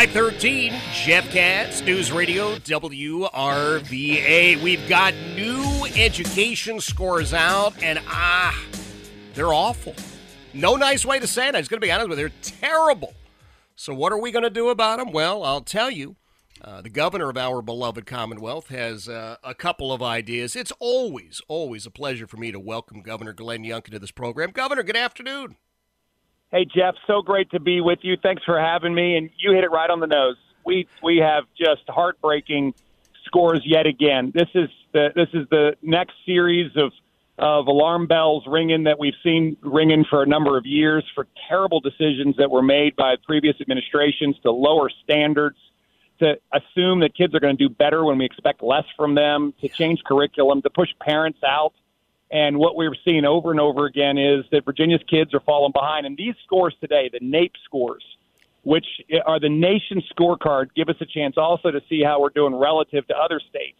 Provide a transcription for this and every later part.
513, Jeff Katz, News Radio, WRVA. We've got new education scores out, and ah, they're awful. No nice way to say it. Just going to be honest with you. They're terrible. So, what are we going to do about them? Well, I'll tell you. Uh, the governor of our beloved Commonwealth has uh, a couple of ideas. It's always, always a pleasure for me to welcome Governor Glenn Youngkin to this program. Governor, good afternoon. Hey Jeff, so great to be with you. Thanks for having me, and you hit it right on the nose. We we have just heartbreaking scores yet again. This is the this is the next series of of alarm bells ringing that we've seen ringing for a number of years for terrible decisions that were made by previous administrations to lower standards, to assume that kids are going to do better when we expect less from them, to change curriculum, to push parents out and what we're seeing over and over again is that Virginia's kids are falling behind. And these scores today, the NAEP scores, which are the nation scorecard, give us a chance also to see how we're doing relative to other states.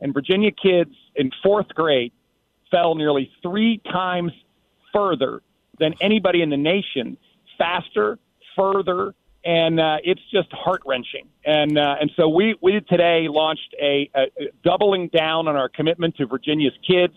And Virginia kids in fourth grade fell nearly three times further than anybody in the nation, faster, further, and uh, it's just heart wrenching. And uh, and so we we today launched a, a, a doubling down on our commitment to Virginia's kids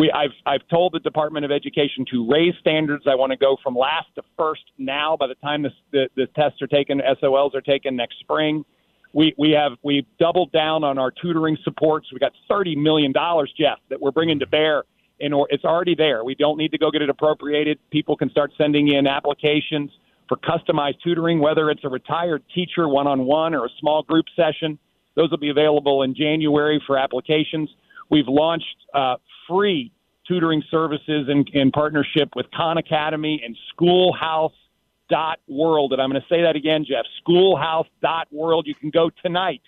we I've I've told the Department of Education to raise standards. I want to go from last to first now. By the time this, the the tests are taken, SOLs are taken next spring. We we have we doubled down on our tutoring supports. We got thirty million dollars, Jeff, that we're bringing to bear. In or it's already there. We don't need to go get it appropriated. People can start sending in applications for customized tutoring, whether it's a retired teacher one on one or a small group session. Those will be available in January for applications. We've launched uh, free tutoring services in, in partnership with Khan Academy and Schoolhouse dot world. And i'm going to say that again jeff schoolhouse dot world. You can go tonight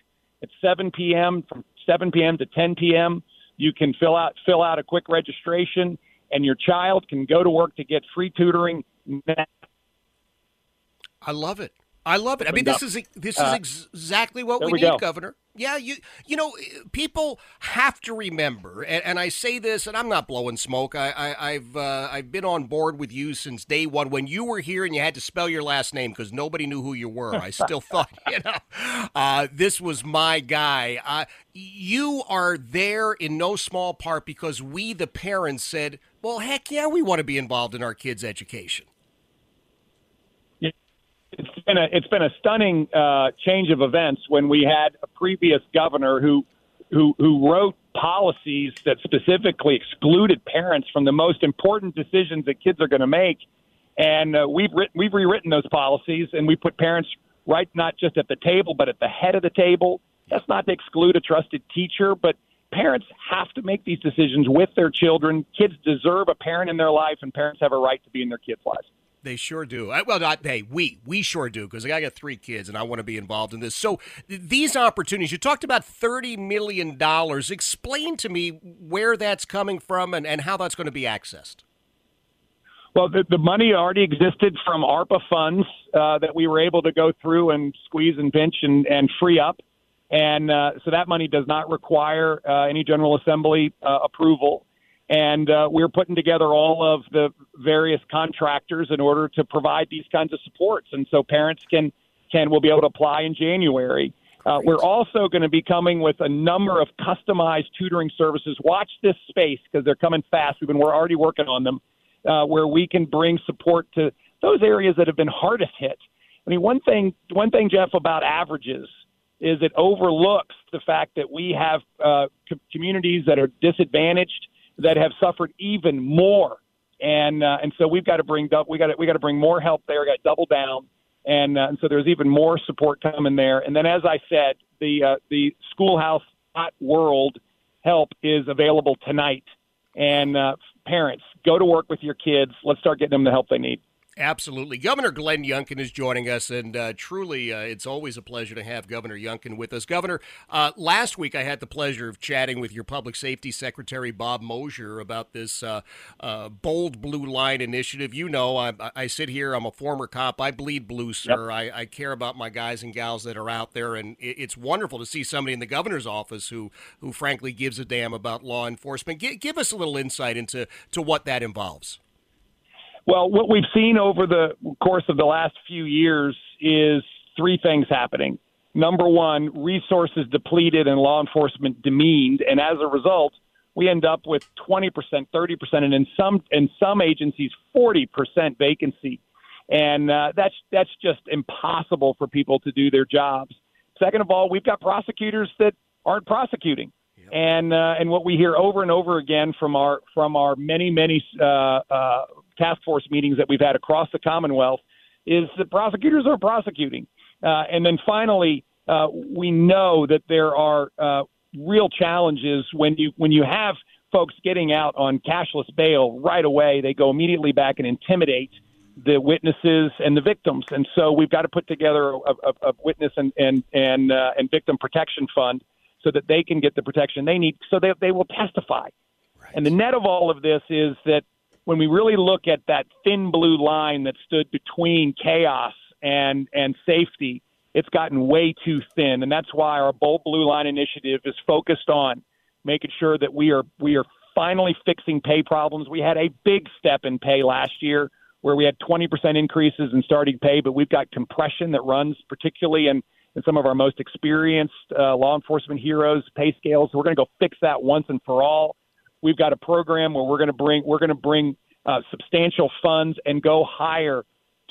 at 7 p.m from 7 p.m to 10 p.m you can fill out fill out a quick registration and your child can go to work to get free tutoring i love it I love it. I mean, this is this is uh, exactly what we, we, need, go. Governor. Yeah, you you know, people have to remember, and, and I say this, and I'm not blowing smoke. I, I have uh, I've been on board with you since day one. When you were here and you had to spell your last name because nobody knew who you were, I still thought you know uh, this was my guy. Uh, you are there in no small part because we, the parents, said, "Well, heck yeah, we want to be involved in our kids' education." It's been a it's been a stunning uh, change of events when we had a previous governor who who who wrote policies that specifically excluded parents from the most important decisions that kids are going to make, and uh, we've written, we've rewritten those policies and we put parents right not just at the table but at the head of the table. That's not to exclude a trusted teacher, but parents have to make these decisions with their children. Kids deserve a parent in their life, and parents have a right to be in their kids' lives. They sure do. I, well, not they. We we sure do because I got three kids and I want to be involved in this. So these opportunities. You talked about thirty million dollars. Explain to me where that's coming from and, and how that's going to be accessed. Well, the, the money already existed from ARPA funds uh, that we were able to go through and squeeze and pinch and, and free up. And uh, so that money does not require uh, any General Assembly uh, approval and uh, we're putting together all of the various contractors in order to provide these kinds of supports. And so parents can can will be able to apply in January. Uh, we're also going to be coming with a number of customized tutoring services. Watch this space because they're coming fast. We've been we're already working on them, uh, where we can bring support to those areas that have been hardest hit. I mean, one thing, one thing, Jeff, about averages is it overlooks the fact that we have uh, co- communities that are disadvantaged that have suffered even more, and uh, and so we've got to bring we got to, we got to bring more help there. Got to double down, and uh, and so there's even more support coming there. And then, as I said, the uh, the schoolhouse world help is available tonight, and uh, parents go to work with your kids. Let's start getting them the help they need. Absolutely. Governor Glenn Youngkin is joining us, and uh, truly, uh, it's always a pleasure to have Governor Youngkin with us. Governor, uh, last week I had the pleasure of chatting with your Public Safety Secretary, Bob Mosier, about this uh, uh, Bold Blue Line initiative. You know, I, I, sit here, I'm a former cop. I bleed blue, sir. Yep. I, I, care about my guys and gals that are out there, and it, it's wonderful to see somebody in the governor's office who, who frankly, gives a damn about law enforcement. G- give us a little insight into to what that involves. Well, what we've seen over the course of the last few years is three things happening. Number one, resources depleted and law enforcement demeaned, and as a result, we end up with 20%, 30%, and in some in some agencies, 40% vacancy, and uh, that's that's just impossible for people to do their jobs. Second of all, we've got prosecutors that aren't prosecuting. And uh, and what we hear over and over again from our from our many many uh, uh, task force meetings that we've had across the Commonwealth is that prosecutors are prosecuting. Uh, and then finally, uh, we know that there are uh, real challenges when you when you have folks getting out on cashless bail right away. They go immediately back and intimidate the witnesses and the victims. And so we've got to put together a, a, a witness and and and, uh, and victim protection fund so that they can get the protection they need, so they they will testify. Right. And the net of all of this is that when we really look at that thin blue line that stood between chaos and and safety, it's gotten way too thin, and that's why our bold blue line initiative is focused on making sure that we are we are finally fixing pay problems. We had a big step in pay last year where we had 20% increases in starting pay, but we've got compression that runs particularly in, in some of our most experienced uh, law enforcement heroes pay scales. So we're going to go fix that once and for all. We've got a program where we're going to bring we're going to bring uh, substantial funds and go hire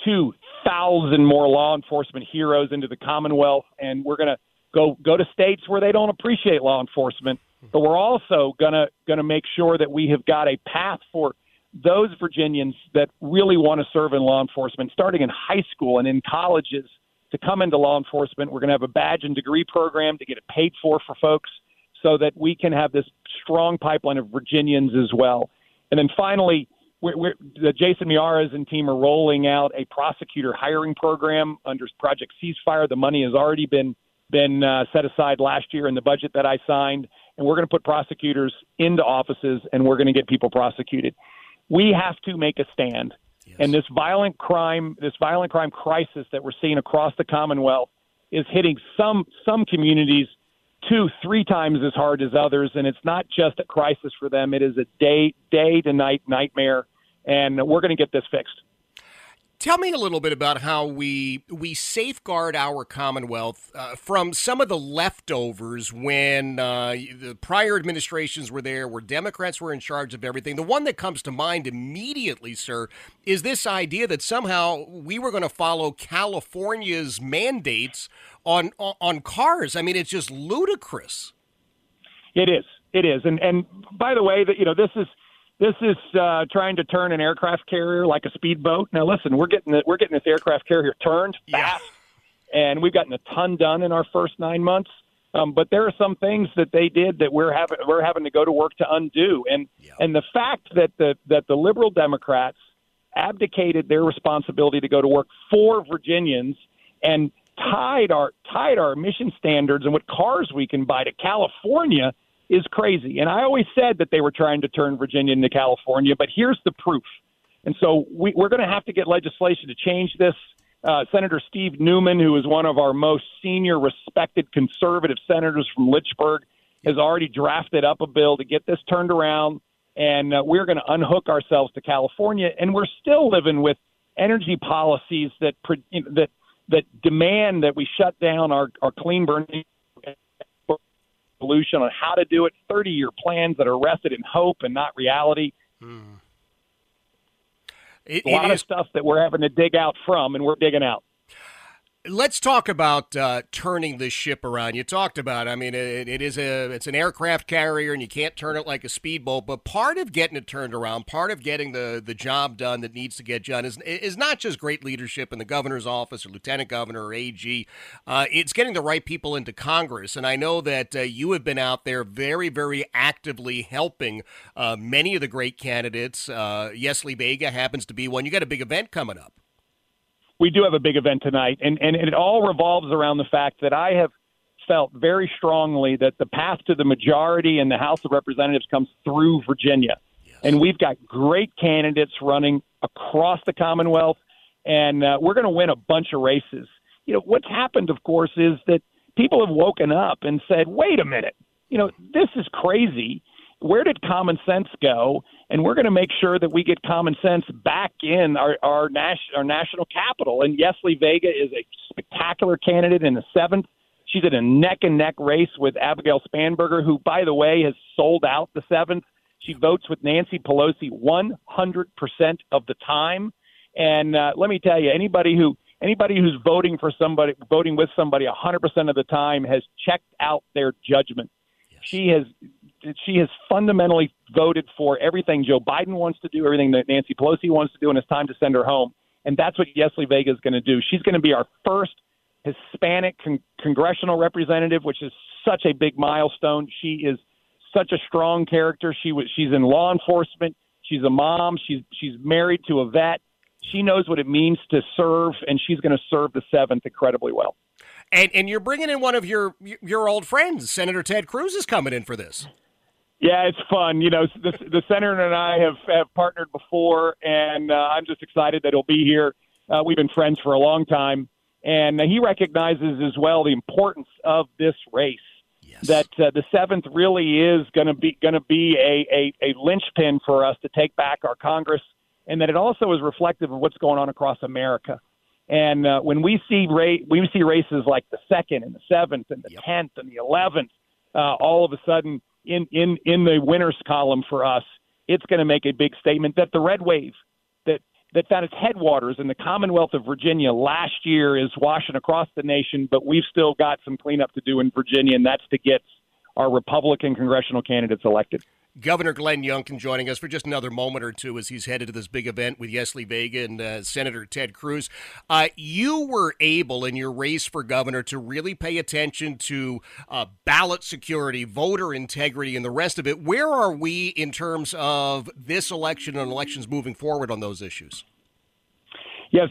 two thousand more law enforcement heroes into the Commonwealth, and we're going to go go to states where they don't appreciate law enforcement. But we're also going to going to make sure that we have got a path for those Virginians that really want to serve in law enforcement, starting in high school and in colleges, to come into law enforcement. We're going to have a badge and degree program to get it paid for for folks so that we can have this strong pipeline of Virginians as well. And then finally, we're, we're, the Jason Miyares and team are rolling out a prosecutor hiring program under Project Ceasefire. The money has already been been uh, set aside last year in the budget that I signed, and we're going to put prosecutors into offices, and we're going to get people prosecuted. We have to make a stand, yes. and this violent crime, this violent crime crisis that we're seeing across the Commonwealth, is hitting some some communities two, three times as hard as others, and it's not just a crisis for them; it is a day, day to night nightmare, and we're going to get this fixed. Tell me a little bit about how we we safeguard our Commonwealth uh, from some of the leftovers when uh, the prior administrations were there, where Democrats were in charge of everything. The one that comes to mind immediately, sir, is this idea that somehow we were going to follow California's mandates on on cars. I mean, it's just ludicrous. It is. It is. And and by the way, that you know this is this is uh, trying to turn an aircraft carrier like a speedboat. Now, listen, we're getting it, we're getting this aircraft carrier turned fast, yeah. and we've gotten a ton done in our first nine months. Um, but there are some things that they did that we're having we're having to go to work to undo, and yeah. and the fact that the that the liberal Democrats abdicated their responsibility to go to work for Virginians and tied our tied our emission standards and what cars we can buy to California is crazy. And I always said that they were trying to turn Virginia into California, but here's the proof. And so we, we're going to have to get legislation to change this. Uh, Senator Steve Newman, who is one of our most senior, respected conservative senators from Lynchburg, has already drafted up a bill to get this turned around. And uh, we're going to unhook ourselves to California. And we're still living with energy policies that that that demand that we shut down our, our clean burning solution on how to do it, 30 year plans that are rested in hope and not reality. Hmm. It, a lot of stuff that we're having to dig out from, and we're digging out. Let's talk about uh, turning this ship around. You talked about, I mean, it, it is a it's an aircraft carrier, and you can't turn it like a speedboat. But part of getting it turned around, part of getting the the job done that needs to get done, is is not just great leadership in the governor's office or lieutenant governor or AG. Uh, it's getting the right people into Congress, and I know that uh, you have been out there very, very actively helping uh, many of the great candidates. Uh, Yesli Vega happens to be one. You got a big event coming up we do have a big event tonight, and, and it all revolves around the fact that I have felt very strongly that the path to the majority in the House of Representatives comes through Virginia. Yes. And we've got great candidates running across the Commonwealth, and uh, we're going to win a bunch of races. You know, what's happened, of course, is that people have woken up and said, wait a minute, you know, this is crazy where did common sense go? And we're going to make sure that we get common sense back in our our, nas- our national capital. And Yesli Vega is a spectacular candidate in the seventh. She's in a neck and neck race with Abigail Spanberger, who, by the way, has sold out the seventh. She votes with Nancy Pelosi 100% of the time. And uh, let me tell you, anybody who anybody who's voting for somebody, voting with somebody 100% of the time, has checked out their judgment. Yes. She has she has fundamentally voted for everything Joe Biden wants to do, everything that Nancy Pelosi wants to do, and it's time to send her home. And that's what Yesli Vega is going to do. She's going to be our first Hispanic con- congressional representative, which is such a big milestone. She is such a strong character. She was she's in law enforcement. She's a mom. She's she's married to a vet. She knows what it means to serve, and she's going to serve the seventh incredibly well. And and you're bringing in one of your your old friends, Senator Ted Cruz is coming in for this. Yeah, it's fun. You know, the, the senator and I have, have partnered before, and uh, I'm just excited that he'll be here. Uh, we've been friends for a long time, and he recognizes as well the importance of this race. Yes. That uh, the seventh really is going to be going to be a, a a linchpin for us to take back our Congress, and that it also is reflective of what's going on across America. And uh, when we see ra- we see races like the second and the seventh and the tenth and the eleventh, uh, all of a sudden in in in the winners column for us, it's going to make a big statement that the red wave that that found its headwaters in the Commonwealth of Virginia last year is washing across the nation, but we've still got some cleanup to do in Virginia, and that's to get our Republican congressional candidates elected. Governor Glenn Youngkin joining us for just another moment or two as he's headed to this big event with Yesli Vega and uh, Senator Ted Cruz. Uh, you were able in your race for governor to really pay attention to uh, ballot security, voter integrity, and the rest of it. Where are we in terms of this election and elections moving forward on those issues? Yes,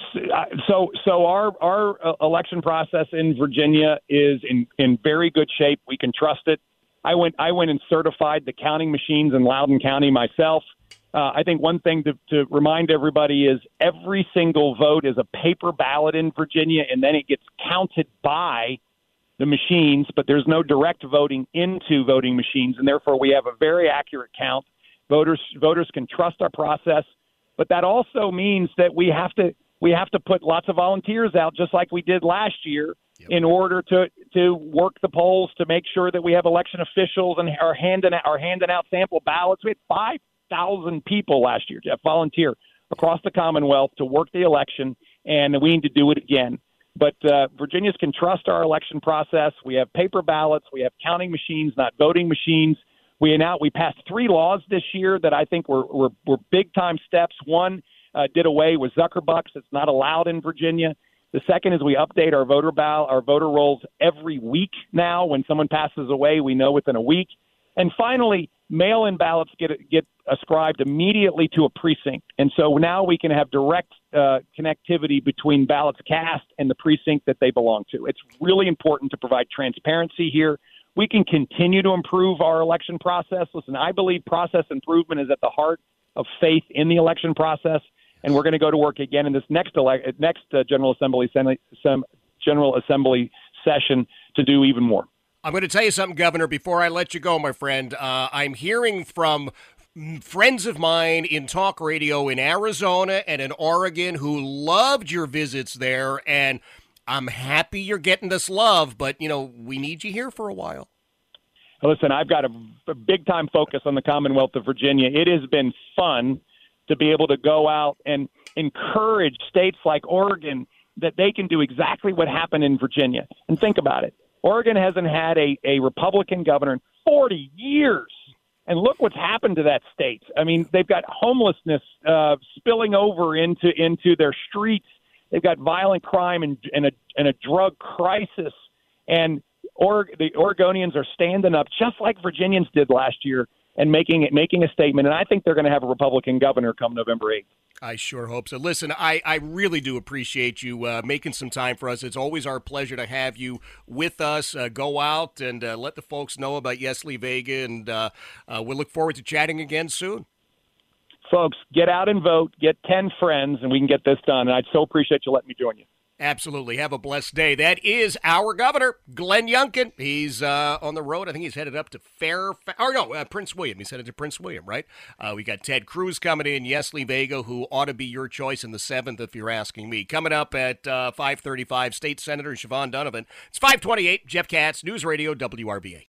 so so our our uh, election process in Virginia is in in very good shape. We can trust it. I went I went and certified the counting machines in Loudoun County myself. Uh, I think one thing to, to remind everybody is every single vote is a paper ballot in Virginia, and then it gets counted by the machines, but there's no direct voting into voting machines, and therefore we have a very accurate count. Voters voters can trust our process, but that also means that we have to we have to put lots of volunteers out, just like we did last year, in order to to work the polls to make sure that we have election officials and are handing out, are handing out sample ballots. We had five thousand people last year, Jeff, volunteer across the Commonwealth to work the election, and we need to do it again. But uh, Virginians can trust our election process. We have paper ballots, we have counting machines, not voting machines. We now we passed three laws this year that I think were were, were big time steps. One uh, did away with Zuckerbucks; it's not allowed in Virginia. The second is we update our voter ball, our voter rolls every week now. When someone passes away, we know within a week. And finally, mail-in ballots get get ascribed immediately to a precinct, and so now we can have direct uh, connectivity between ballots cast and the precinct that they belong to. It's really important to provide transparency here. We can continue to improve our election process. Listen, I believe process improvement is at the heart of faith in the election process and we're going to go to work again in this next ele- next uh, General Assembly sem- General Assembly session to do even more. I'm going to tell you something, Governor. Before I let you go, my friend, uh, I'm hearing from friends of mine in talk radio in Arizona and in Oregon who loved your visits there, and I'm happy you're getting this love. But you know, we need you here for a while. Listen, I've got a, a big time focus on the Commonwealth of Virginia. It has been fun to be able to go out and encourage states like Oregon that they can do exactly what happened in Virginia. And think about it. Oregon hasn't had a, a Republican governor in 40 years. And look what's happened to that state. I mean, they've got homelessness uh, spilling over into into their streets. They've got violent crime and, and a and a drug crisis. And or the Oregonians are standing up just like Virginians did last year and making it making a statement. And I think they're going to have a Republican governor come November eighth. I sure hope so. Listen, I, I really do appreciate you uh, making some time for us. It's always our pleasure to have you with us. Uh, go out and uh, let the folks know about Yesli Vega, and uh, uh, we'll look forward to chatting again soon. Folks, get out and vote. Get 10 friends, and we can get this done. And I'd so appreciate you letting me join you. Absolutely. Have a blessed day. That is our governor, Glenn Youngkin. He's uh, on the road. I think he's headed up to Fairfax. Or no, uh, Prince William. He's headed to Prince William, right? Uh, we got Ted Cruz coming in, Yesli Vega, who ought to be your choice in the seventh, if you're asking me. Coming up at uh, 535, State Senator Siobhan Dunnavant. It's 528, Jeff Katz, News Radio, WRVA.